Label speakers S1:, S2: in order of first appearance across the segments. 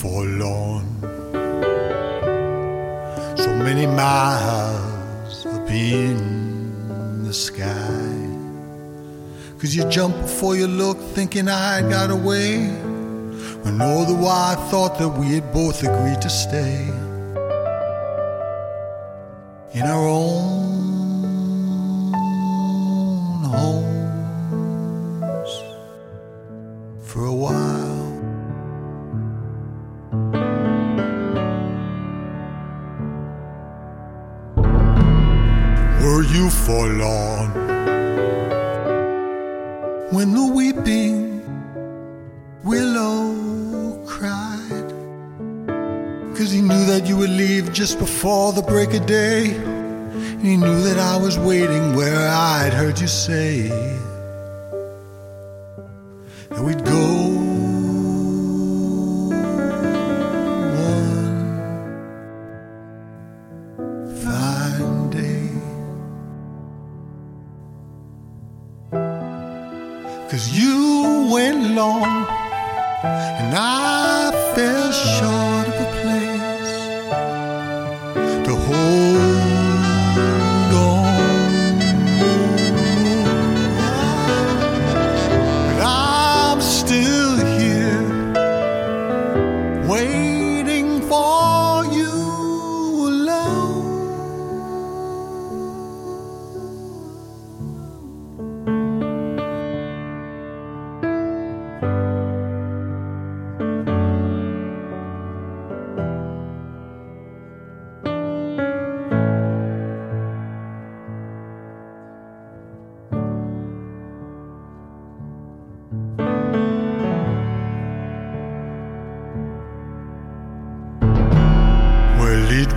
S1: forlorn? So many miles up in the sky. Cause you jump before you look, thinking I got away. When all the while I thought that we had both agreed to stay in our own forlorn when the weeping willow cried? Cause he knew that you would leave just before the break of day. And he knew that I was waiting where I'd heard you say that we'd go Cause you went long and I fell short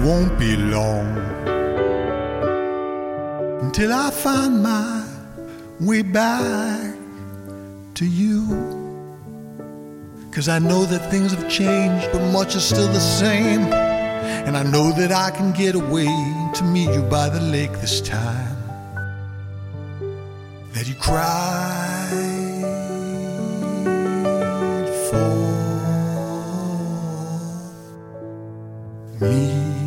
S1: won't be long until I find my way back to you. Cause I know that things have changed, but much is still the same. And I know that I can get away to meet you by the lake this time. That you cried for me.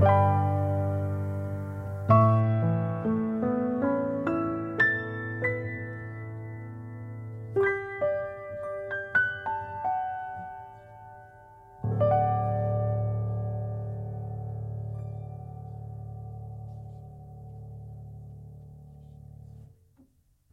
S1: Música